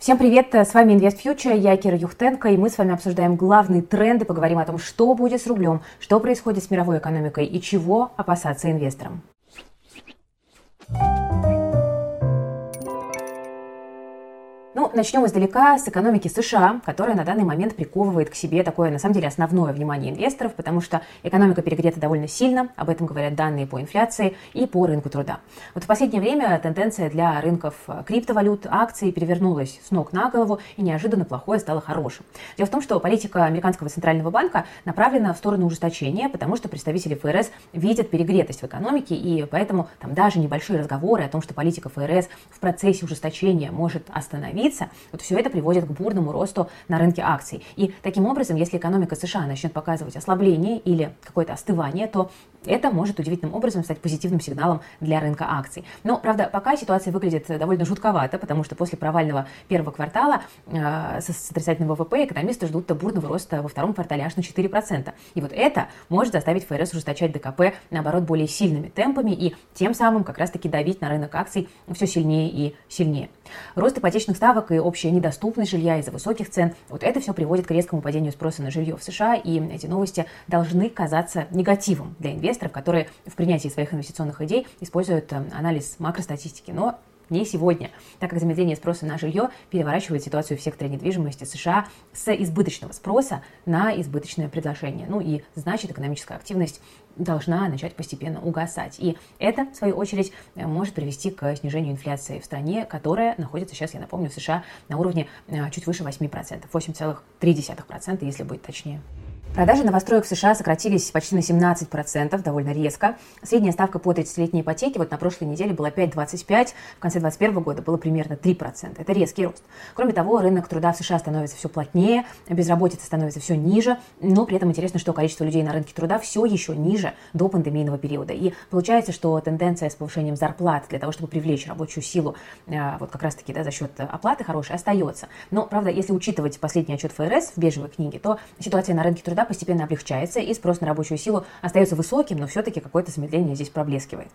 Всем привет, с вами Invest Future, я Кира Юхтенко, и мы с вами обсуждаем главные тренды, поговорим о том, что будет с рублем, что происходит с мировой экономикой и чего опасаться инвесторам. Ну, начнем издалека с экономики США, которая на данный момент приковывает к себе такое, на самом деле, основное внимание инвесторов, потому что экономика перегрета довольно сильно, об этом говорят данные по инфляции и по рынку труда. Вот в последнее время тенденция для рынков криптовалют, акций перевернулась с ног на голову, и неожиданно плохое стало хорошим. Дело в том, что политика американского центрального банка направлена в сторону ужесточения, потому что представители ФРС видят перегретость в экономике, и поэтому там даже небольшие разговоры о том, что политика ФРС в процессе ужесточения может остановить остановиться, вот все это приводит к бурному росту на рынке акций. И таким образом, если экономика США начнет показывать ослабление или какое-то остывание, то это может удивительным образом стать позитивным сигналом для рынка акций. Но, правда, пока ситуация выглядит довольно жутковато, потому что после провального первого квартала э, с отрицательным ВВП экономисты ждут бурного роста во втором квартале аж на 4%. И вот это может заставить ФРС ужесточать ДКП, наоборот, более сильными темпами и тем самым как раз-таки давить на рынок акций все сильнее и сильнее. Рост ипотечных ставок и общая недоступность жилья из-за высоких цен, вот это все приводит к резкому падению спроса на жилье в США, и эти новости должны казаться негативом для инвесторов, инвесторов, которые в принятии своих инвестиционных идей используют э, анализ макростатистики. Но не сегодня, так как замедление спроса на жилье переворачивает ситуацию в секторе недвижимости США с избыточного спроса на избыточное предложение. Ну и значит, экономическая активность должна начать постепенно угасать. И это, в свою очередь, э, может привести к снижению инфляции в стране, которая находится сейчас, я напомню, в США на уровне э, чуть выше 8%, 8,3%, если быть точнее. Продажи новостроек в США сократились почти на 17%, довольно резко. Средняя ставка по 30-летней ипотеке вот на прошлой неделе была 5,25, в конце 2021 года было примерно 3%. Это резкий рост. Кроме того, рынок труда в США становится все плотнее, безработица становится все ниже, но при этом интересно, что количество людей на рынке труда все еще ниже до пандемийного периода. И получается, что тенденция с повышением зарплат для того, чтобы привлечь рабочую силу, э, вот как раз-таки да, за счет оплаты хорошей, остается. Но, правда, если учитывать последний отчет ФРС в бежевой книге, то ситуация на рынке труда труда постепенно облегчается, и спрос на рабочую силу остается высоким, но все-таки какое-то замедление здесь проблескивает.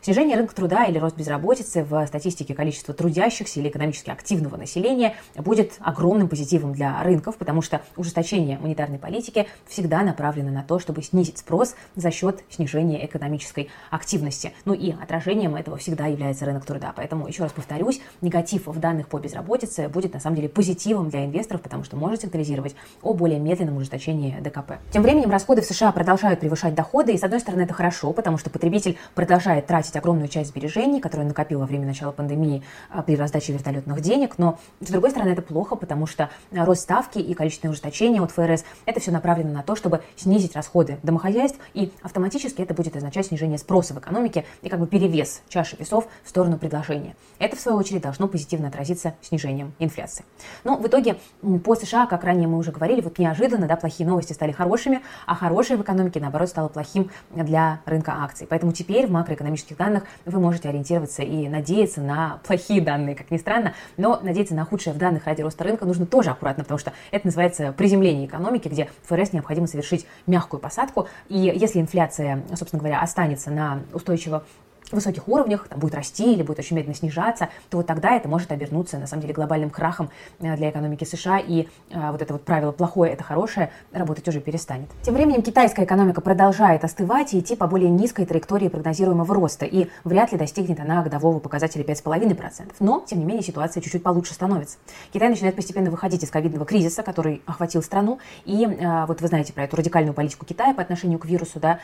Снижение рынка труда или рост безработицы в статистике количества трудящихся или экономически активного населения будет огромным позитивом для рынков, потому что ужесточение монетарной политики всегда направлено на то, чтобы снизить спрос за счет снижения экономической активности. Ну и отражением этого всегда является рынок труда. Поэтому, еще раз повторюсь, негатив в данных по безработице будет на самом деле позитивом для инвесторов, потому что может сигнализировать о более медленном ужесточении ДКП. Тем временем расходы в США продолжают превышать доходы, и с одной стороны это хорошо, потому что потребитель продолжает тратить огромную часть сбережений, которые он накопил во время начала пандемии а, при раздаче вертолетных денег, но с другой стороны это плохо, потому что рост ставки и количественное ужесточение от ФРС это все направлено на то, чтобы снизить расходы домохозяйств, и автоматически это будет означать снижение спроса в экономике и как бы перевес чаши весов в сторону предложения. Это, в свою очередь, должно позитивно отразиться снижением инфляции. Но в итоге по США, как ранее мы уже говорили, вот неожиданно, да, плохие новости стали хорошими, а хорошее в экономике, наоборот, стало плохим для рынка акций. Поэтому теперь в макроэкономических данных вы можете ориентироваться и надеяться на плохие данные, как ни странно, но надеяться на худшее в данных ради роста рынка нужно тоже аккуратно, потому что это называется приземление экономики, где ФРС необходимо совершить мягкую посадку, и если инфляция, собственно говоря, останется на устойчиво высоких уровнях, там, будет расти или будет очень медленно снижаться, то вот тогда это может обернуться, на самом деле, глобальным крахом э, для экономики США, и а, вот это вот правило «плохое – это хорошее» работать уже перестанет. Тем временем китайская экономика продолжает остывать и идти по более низкой траектории прогнозируемого роста, и вряд ли достигнет она годового показателя 5,5%. Но, тем не менее, ситуация чуть-чуть получше становится. Китай начинает постепенно выходить из ковидного кризиса, который охватил страну, и а, вот вы знаете про эту радикальную политику Китая по отношению к вирусу, да,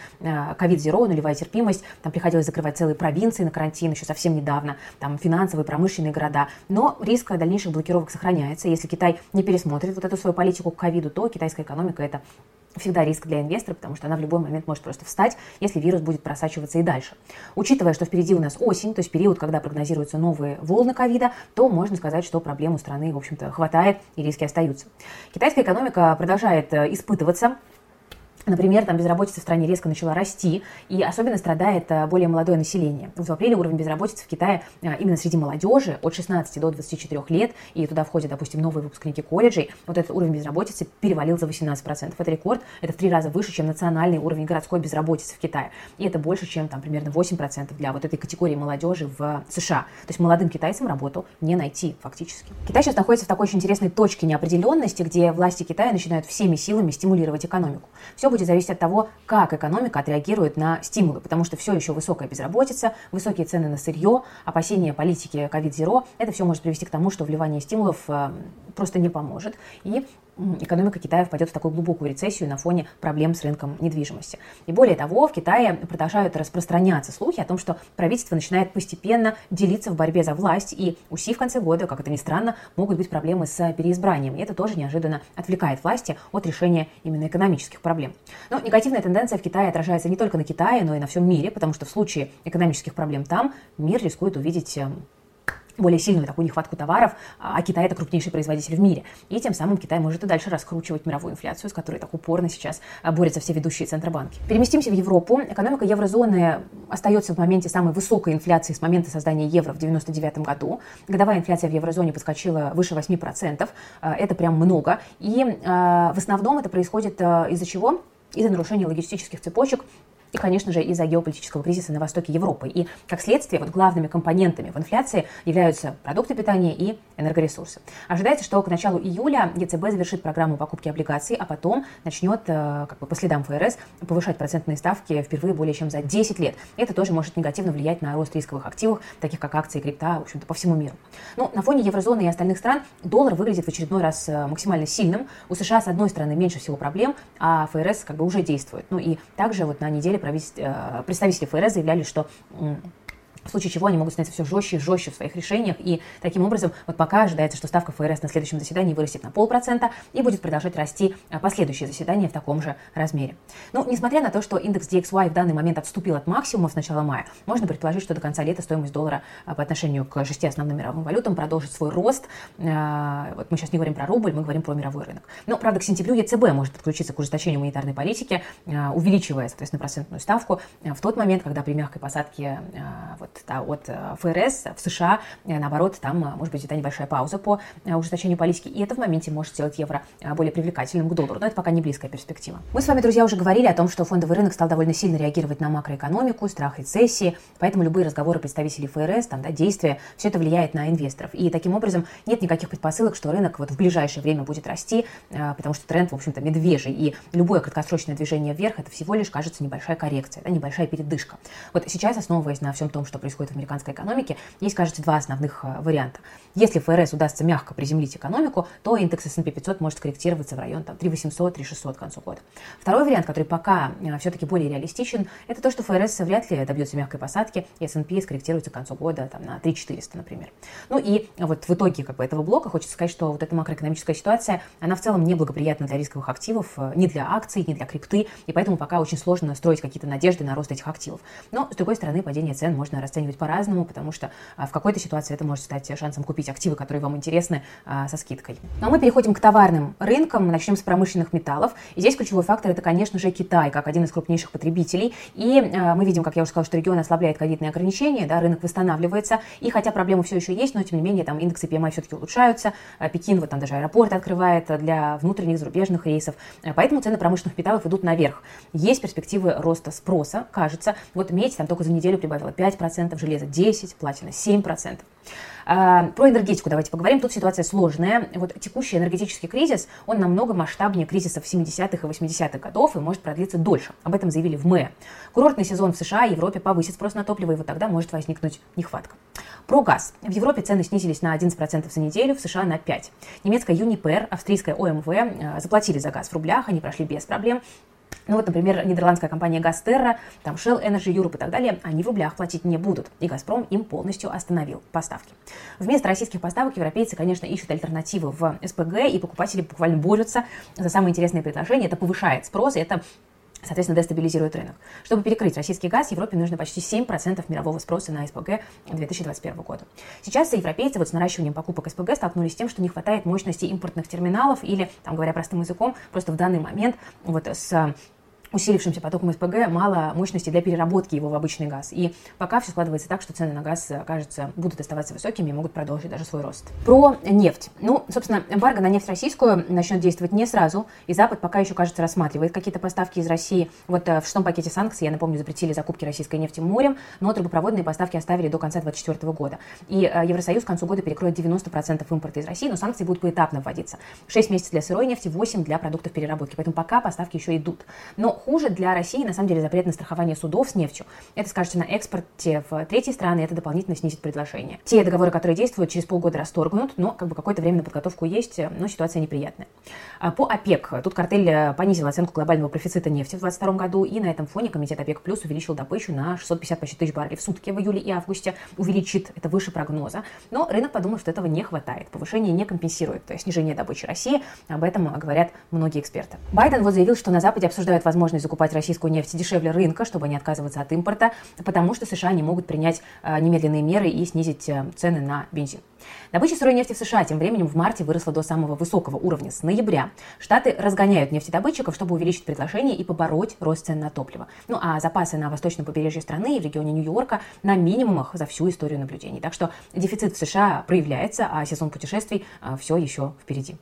ковид-зеро, нулевая терпимость, там приходилось закрывать целые целые провинции на карантин еще совсем недавно, там финансовые, промышленные города. Но риск дальнейших блокировок сохраняется. Если Китай не пересмотрит вот эту свою политику к ковиду, то китайская экономика это всегда риск для инвестора, потому что она в любой момент может просто встать, если вирус будет просачиваться и дальше. Учитывая, что впереди у нас осень, то есть период, когда прогнозируются новые волны ковида, то можно сказать, что проблем у страны, в общем-то, хватает и риски остаются. Китайская экономика продолжает э, испытываться Например, там безработица в стране резко начала расти, и особенно страдает э, более молодое население. В апреле уровень безработицы в Китае э, именно среди молодежи от 16 до 24 лет, и туда входят, допустим, новые выпускники колледжей, вот этот уровень безработицы перевалил за 18%. Это рекорд, это в три раза выше, чем национальный уровень городской безработицы в Китае. И это больше, чем там примерно 8% для вот этой категории молодежи в США. То есть молодым китайцам работу не найти фактически. Китай сейчас находится в такой очень интересной точке неопределенности, где власти Китая начинают всеми силами стимулировать экономику. Все будет зависеть от того, как экономика отреагирует на стимулы, потому что все еще высокая безработица, высокие цены на сырье, опасения политики COVID-0, это все может привести к тому, что вливание стимулов э, просто не поможет. И экономика Китая впадет в такую глубокую рецессию на фоне проблем с рынком недвижимости. И более того, в Китае продолжают распространяться слухи о том, что правительство начинает постепенно делиться в борьбе за власть, и у Си в конце года, как это ни странно, могут быть проблемы с переизбранием. И это тоже неожиданно отвлекает власти от решения именно экономических проблем. Но негативная тенденция в Китае отражается не только на Китае, но и на всем мире, потому что в случае экономических проблем там мир рискует увидеть эм, более сильную такую нехватку товаров, а Китай это крупнейший производитель в мире. И тем самым Китай может и дальше раскручивать мировую инфляцию, с которой так упорно сейчас а, борются все ведущие центробанки. Переместимся в Европу. Экономика еврозоны остается в моменте самой высокой инфляции с момента создания евро в 1999 году. Годовая инфляция в еврозоне подскочила выше 8%. А, это прям много. И а, в основном это происходит из-за чего? Из-за нарушения логистических цепочек и, конечно же, из-за геополитического кризиса на востоке Европы. И, как следствие, вот главными компонентами в инфляции являются продукты питания и энергоресурсы. Ожидается, что к началу июля ЕЦБ завершит программу покупки облигаций, а потом начнет, э, как бы по следам ФРС, повышать процентные ставки впервые более чем за 10 лет. Это тоже может негативно влиять на рост рисковых активов, таких как акции крипта, в общем-то, по всему миру. Ну, на фоне еврозоны и остальных стран доллар выглядит в очередной раз э, максимально сильным. У США, с одной стороны, меньше всего проблем, а ФРС как бы уже действует. Ну и также вот на неделе Э, представители ФРС заявляли, что в случае чего они могут становиться все жестче и жестче в своих решениях. И таким образом, вот пока ожидается, что ставка ФРС на следующем заседании вырастет на полпроцента и будет продолжать расти а, последующие заседания в таком же размере. Ну, несмотря на то, что индекс DXY в данный момент отступил от максимума с начала мая, можно предположить, что до конца лета стоимость доллара а, по отношению к шести основным мировым валютам продолжит свой рост. А, вот мы сейчас не говорим про рубль, мы говорим про мировой рынок. Но, правда, к сентябрю ЕЦБ может подключиться к ужесточению монетарной политики, увеличивая, соответственно, процентную ставку в тот момент, когда при мягкой посадке вот, да, от э, ФРС в США, э, наоборот, там э, может быть это небольшая пауза по ужесточению политики, и это в моменте может сделать евро более привлекательным к доллару, но это пока не близкая перспектива. Мы с вами, друзья, уже говорили о том, что фондовый рынок стал довольно сильно реагировать на макроэкономику, страх рецессии, поэтому любые разговоры представителей ФРС, там, да, действия, все это влияет на инвесторов. И таким образом нет никаких предпосылок, что рынок вот в ближайшее время будет расти, потому что тренд, в общем-то, медвежий, и любое краткосрочное движение вверх, это всего лишь, кажется, небольшая коррекция, да, небольшая передышка. Вот сейчас, основываясь на всем том, что происходит в американской экономике, есть, кажется, два основных э, варианта. Если ФРС удастся мягко приземлить экономику, то индекс S&P 500 может скорректироваться в район там, 3800, 3600 к концу года. Второй вариант, который пока э, все-таки более реалистичен, это то, что ФРС вряд ли добьется мягкой посадки, и S&P скорректируется к концу года там, на 3400, например. Ну и вот в итоге как бы, этого блока хочется сказать, что вот эта макроэкономическая ситуация, она в целом неблагоприятна для рисковых активов, э, ни для акций, ни для крипты, и поэтому пока очень сложно строить какие-то надежды на рост этих активов. Но, с другой стороны, падение цен можно расценивать по-разному, потому что а, в какой-то ситуации это может стать шансом купить активы, которые вам интересны, а, со скидкой. А мы переходим к товарным рынкам, начнем с промышленных металлов. И здесь ключевой фактор это, конечно же, Китай, как один из крупнейших потребителей. И а, мы видим, как я уже сказала, что регион ослабляет ковидные ограничения, да, рынок восстанавливается. И хотя проблемы все еще есть, но тем не менее там индексы PMI все-таки улучшаются. Пекин вот там даже аэропорт открывает для внутренних зарубежных рейсов. Поэтому цены промышленных металлов идут наверх. Есть перспективы роста спроса, кажется. Вот медь там только за неделю прибавила 5%, железо 10%, платина 7%. А, про энергетику давайте поговорим. Тут ситуация сложная. Вот текущий энергетический кризис, он намного масштабнее кризисов 70-х и 80-х годов и может продлиться дольше. Об этом заявили в мае. Курортный сезон в США и Европе повысит спрос на топливо, и вот тогда может возникнуть нехватка. Про газ. В Европе цены снизились на 11% за неделю, в США на 5%. Немецкая Uniper, австрийская ОМВ э, заплатили за газ в рублях, они прошли без проблем. Ну вот, например, нидерландская компания Газтерра, там Shell Energy Europe и так далее, они в рублях платить не будут. И Газпром им полностью остановил поставки. Вместо российских поставок европейцы, конечно, ищут альтернативы в СПГ, и покупатели буквально борются за самые интересные предложения. Это повышает спрос, и это соответственно, дестабилизирует рынок. Чтобы перекрыть российский газ, Европе нужно почти 7% мирового спроса на СПГ 2021 года. Сейчас европейцы вот с наращиванием покупок СПГ столкнулись с тем, что не хватает мощности импортных терминалов или, там говоря простым языком, просто в данный момент вот с усилившимся потоком СПГ мало мощности для переработки его в обычный газ. И пока все складывается так, что цены на газ, кажется, будут оставаться высокими и могут продолжить даже свой рост. Про нефть. Ну, собственно, эмбарго на нефть российскую начнет действовать не сразу, и Запад пока еще, кажется, рассматривает какие-то поставки из России. Вот э, в шестом пакете санкций, я напомню, запретили закупки российской нефти морем, но трубопроводные поставки оставили до конца 2024 года. И э, Евросоюз к концу года перекроет 90% импорта из России, но санкции будут поэтапно вводиться. 6 месяцев для сырой нефти, 8 для продуктов переработки. Поэтому пока поставки еще идут. Но хуже для России, на самом деле, запрет на страхование судов с нефтью. Это скажется на экспорте в третьи страны, это дополнительно снизит предложение. Те договоры, которые действуют, через полгода расторгнут, но как бы какое-то время на подготовку есть, но ситуация неприятная. А по ОПЕК. Тут картель э, понизил оценку глобального профицита нефти в 2022 году, и на этом фоне комитет ОПЕК плюс увеличил добычу на 650 почти тысяч баррелей в сутки в июле и августе. Увеличит, это выше прогноза. Но рынок подумал, что этого не хватает. Повышение не компенсирует снижение добычи России. Об этом говорят многие эксперты. Байден вот заявил, что на Западе обсуждают возможность закупать российскую нефть дешевле рынка, чтобы не отказываться от импорта, потому что США не могут принять э, немедленные меры и снизить э, цены на бензин. Добыча сырой нефти в США тем временем в марте выросла до самого высокого уровня с ноября. Штаты разгоняют нефтедобытчиков, чтобы увеличить предложение и побороть рост цен на топливо. Ну а запасы на восточном побережье страны и в регионе Нью-Йорка на минимумах за всю историю наблюдений. Так что дефицит в США проявляется, а сезон путешествий а, все еще впереди.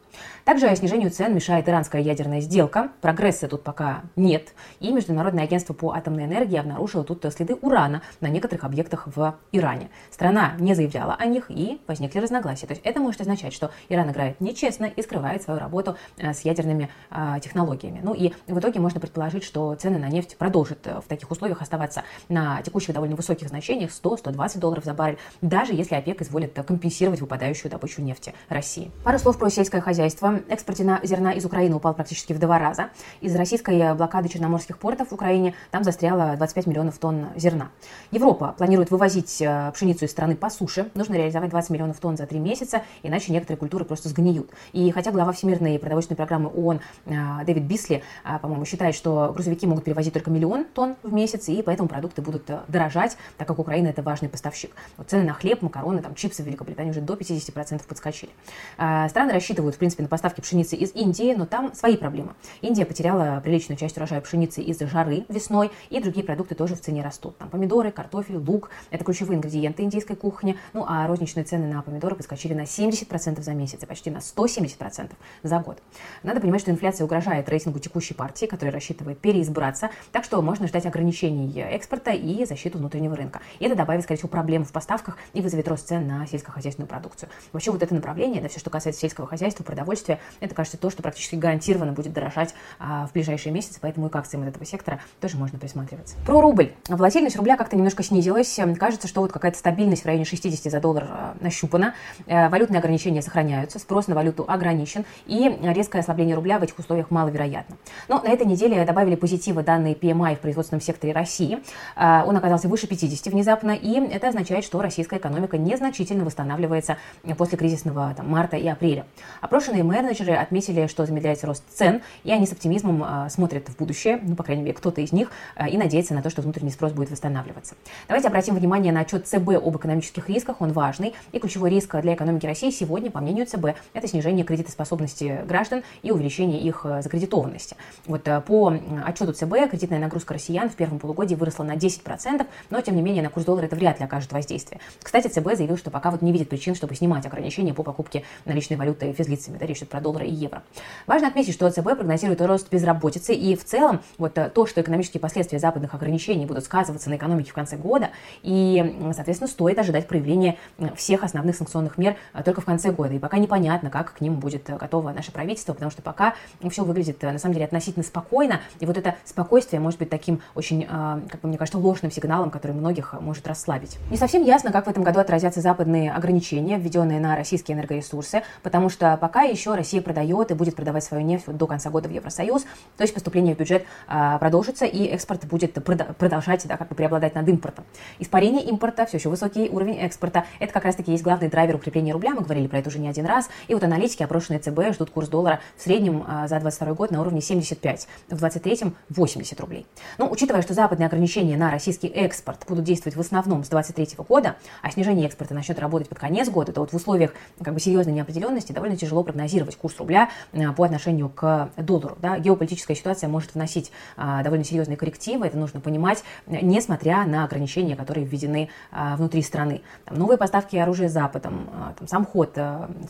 Также снижению цен мешает иранская ядерная сделка. Прогресса тут пока нет. И Международное агентство по атомной энергии обнаружило тут следы урана на некоторых объектах в Иране. Страна не заявляла о них и возник возникли разногласия. То есть это может означать, что Иран играет нечестно и скрывает свою работу э, с ядерными а, технологиями. Ну и в итоге можно предположить, что цены на нефть продолжат э, в таких условиях оставаться на текущих довольно высоких значениях 100-120 долларов за баррель, даже если ОПЕК изволит компенсировать выпадающую добычу нефти России. Пару слов про сельское хозяйство. Экспорт зерна из Украины упал практически в два раза. Из российской блокады черноморских портов в Украине там застряло 25 миллионов тонн зерна. Европа планирует вывозить э, пшеницу из страны по суше. Нужно реализовать 20 миллионов тонн за три месяца, иначе некоторые культуры просто сгниют. И хотя глава Всемирной продовольственной программы ООН а, Дэвид Бисли, а, по-моему, считает, что грузовики могут перевозить только миллион тонн в месяц, и поэтому продукты будут э, дорожать, так как Украина это важный поставщик. Вот цены на хлеб, макароны, там, чипсы в Великобритании уже до 50% подскочили. Страны рассчитывают, в принципе, на поставки пшеницы из Индии, но там свои проблемы. Индия потеряла приличную часть урожая пшеницы из-за жары весной, и другие продукты тоже в цене растут. Там помидоры, картофель, лук – это ключевые ингредиенты индийской кухни, ну а розничные цены на помидоры подскочили на 70% за месяц и почти на 170% за год. Надо понимать, что инфляция угрожает рейтингу текущей партии, которая рассчитывает переизбраться, так что можно ждать ограничений экспорта и защиту внутреннего рынка. И это добавит, скорее всего, проблем в поставках и вызовет рост цен на сельскохозяйственную продукцию. Вообще вот это направление, да, все, что касается сельского хозяйства, продовольствия, это, кажется, то, что практически гарантированно будет дорожать а, в ближайшие месяцы, поэтому и к акциям этого сектора тоже можно присматриваться. Про рубль. Волатильность рубля как-то немножко снизилась. Кажется, что вот какая-то стабильность в районе 60 за доллар а, нащупана. Э, валютные ограничения сохраняются, спрос на валюту ограничен, и резкое ослабление рубля в этих условиях маловероятно. Но на этой неделе добавили позитива данные PMI в производственном секторе России. Э, он оказался выше 50 внезапно, и это означает, что российская экономика незначительно восстанавливается после кризисного там, марта и апреля. Опрошенные менеджеры отметили, что замедляется рост цен, и они с оптимизмом э, смотрят в будущее, ну, по крайней мере, кто-то из них, и надеется на то, что внутренний спрос будет восстанавливаться. Давайте обратим внимание на отчет ЦБ об экономических рисках, он важный, и ключевой риск для экономики России сегодня, по мнению ЦБ, это снижение кредитоспособности граждан и увеличение их э, закредитованности. Вот э, по отчету ЦБ кредитная нагрузка россиян в первом полугодии выросла на 10%, но тем не менее на курс доллара это вряд ли окажет воздействие. Кстати, ЦБ заявил, что пока вот не видит причин, чтобы снимать ограничения по покупке наличной валюты физлицами, да, речь идет про доллары и евро. Важно отметить, что ЦБ прогнозирует рост безработицы, и в целом вот э, то, что экономические последствия западных ограничений будут сказываться на экономике в конце года, и, соответственно, стоит ожидать проявления всех основных санкционных мер только в конце года. И пока непонятно, как к ним будет э, готово наше правительство, потому что пока все выглядит, э, на самом деле, относительно спокойно. И вот это спокойствие может быть таким очень, э, как бы мне кажется, ложным сигналом, который многих может расслабить. Не совсем ясно, как в этом году отразятся западные ограничения, введенные на российские энергоресурсы, потому что пока еще Россия продает и будет продавать свою нефть до конца года в Евросоюз, то есть поступление в бюджет продолжится, и экспорт будет продолжать да, как бы преобладать над импортом. Испарение импорта, все еще высокий уровень экспорта, это как раз-таки есть главный драйвер укрепления рубля, мы говорили про это уже не один раз. И вот аналитики, опрошенные ЦБ, ждут курс доллара в среднем а, за 2022 год на уровне 75, в 2023 80 рублей. Но ну, учитывая, что западные ограничения на российский экспорт будут действовать в основном с 2023 года, а снижение экспорта начнет работать под конец года, то вот в условиях как бы серьезной неопределенности довольно тяжело прогнозировать курс рубля а, по отношению к доллару. Да? Геополитическая ситуация может вносить а, довольно серьезные коррективы, это нужно понимать, несмотря на ограничения, которые введены а, внутри страны. Там, новые поставки оружия Западом, а, там, сам ход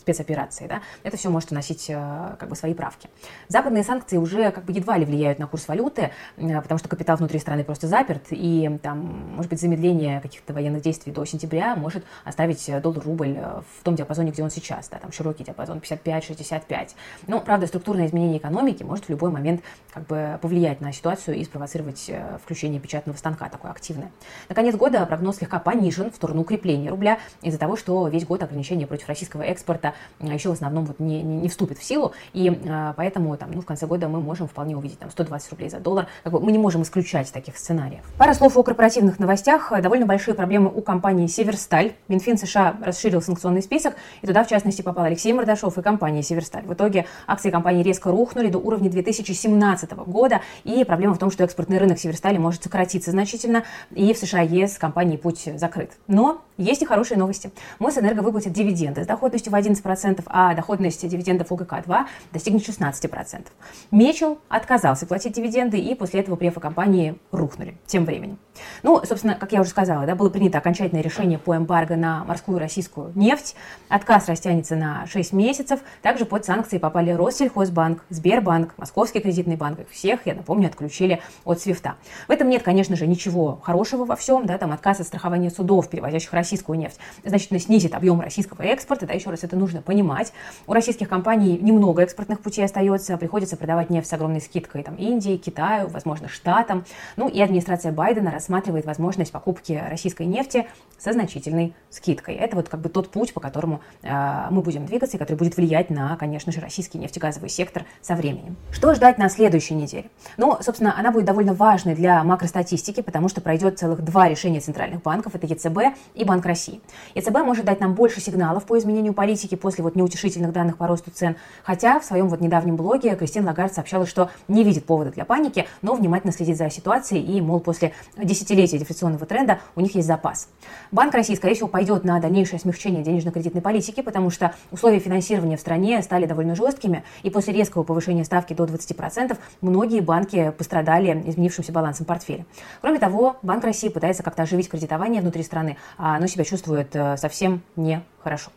спецоперации, да, это все может вносить как бы свои правки. Западные санкции уже как бы едва ли влияют на курс валюты, потому что капитал внутри страны просто заперт, и там, может быть, замедление каких-то военных действий до сентября может оставить доллар-рубль в том диапазоне, где он сейчас, да, там широкий диапазон 55-65. Но, правда, структурное изменение экономики может в любой момент как бы повлиять на ситуацию и спровоцировать э, включение печатного станка такое активное. На конец года прогноз слегка понижен в сторону укрепления рубля из-за того, что весь год ограничения против российского экспорта э, еще в основном вот не, не, не вступит в силу, и э, поэтому там, ну, в конце года мы можем вполне увидеть там, 120 рублей за доллар. Как бы мы не можем исключать таких сценариев. Пара слов о корпоративных новостях. Довольно большие проблемы у компании «Северсталь». Минфин США расширил санкционный список, и туда, в частности, попал Алексей Мордашов и компания «Северсталь». В итоге акции компании резко рухнули до уровня 2017 года, и проблема в том, что экспортный рынок Северстали может сократиться значительно, и в США ЕС компании путь закрыт. Но есть и хорошие новости. Мосэнерго выплатит дивиденды с доходностью в 11%, а доходность дивидендов УГК-2 достигнет 16%. Мечел отказался платить дивиденды, и после этого префы компании рухнули тем временем. Ну, собственно, как я уже сказала, да, было принято окончательное решение по эмбарго на морскую российскую нефть. Отказ растянется на 6 месяцев. Также под санкции попали Россельхозбанк, Сбербанк, Московский кредитный банк. Их всех, я напомню, отключили от свифта. В этом нет, конечно же, ничего хорошего во всем. Да, там отказ от страхования судов, перевозящих российскую нефть, значительно снизит объем российского экспорта. Да, еще раз, это нужно понимать. У российских компаний немного экспортных путей остается. Приходится продавать нефть с огромной скидкой там, Индии, Китаю, возможно, Штатам. Ну и администрация Байдена рассматривает возможность покупки российской нефти со значительной скидкой. Это вот как бы тот путь, по которому э, мы будем двигаться и который будет влиять на, конечно же, российский нефтегазовый сектор со временем. Что ждать на следующей неделе? Ну, собственно, она будет довольно важной для макростатистики, потому что пройдет целых два решения центральных банков, это ЕЦБ и Банк России. ЕЦБ может дать нам больше сигналов по изменению политики после вот неутешительных данных по росту цен, хотя в своем вот недавнем блоге Кристин Лагард сообщала, что не видит повода для паники, но внимательно следит за ситуацией и, мол, после десятилетия дефляционного тренда у них есть запас. Банк России, скорее всего, пойдет на дальнейшее смягчение денежно-кредитной политики, потому что условия финансирования в стране стали довольно жесткими, и после резкого повышения ставки до 20% многие банки пострадали изменившимся балансом портфеля. Кроме того, Банк России пытается как-то оживить кредитование внутри страны, а оно себя чувствует э, совсем нехорошо.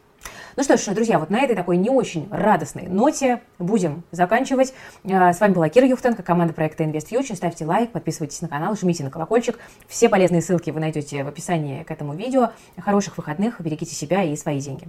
Ну что ж, друзья, вот на этой такой не очень радостной ноте будем заканчивать. А, с вами была Кира Юхтенко, команда проекта InvestFuture. Ставьте лайк, подписывайтесь на канал, жмите на колокольчик. Все полезные ссылки вы найдете в описании к этому видео. Хороших выходных, берегите себя и свои деньги.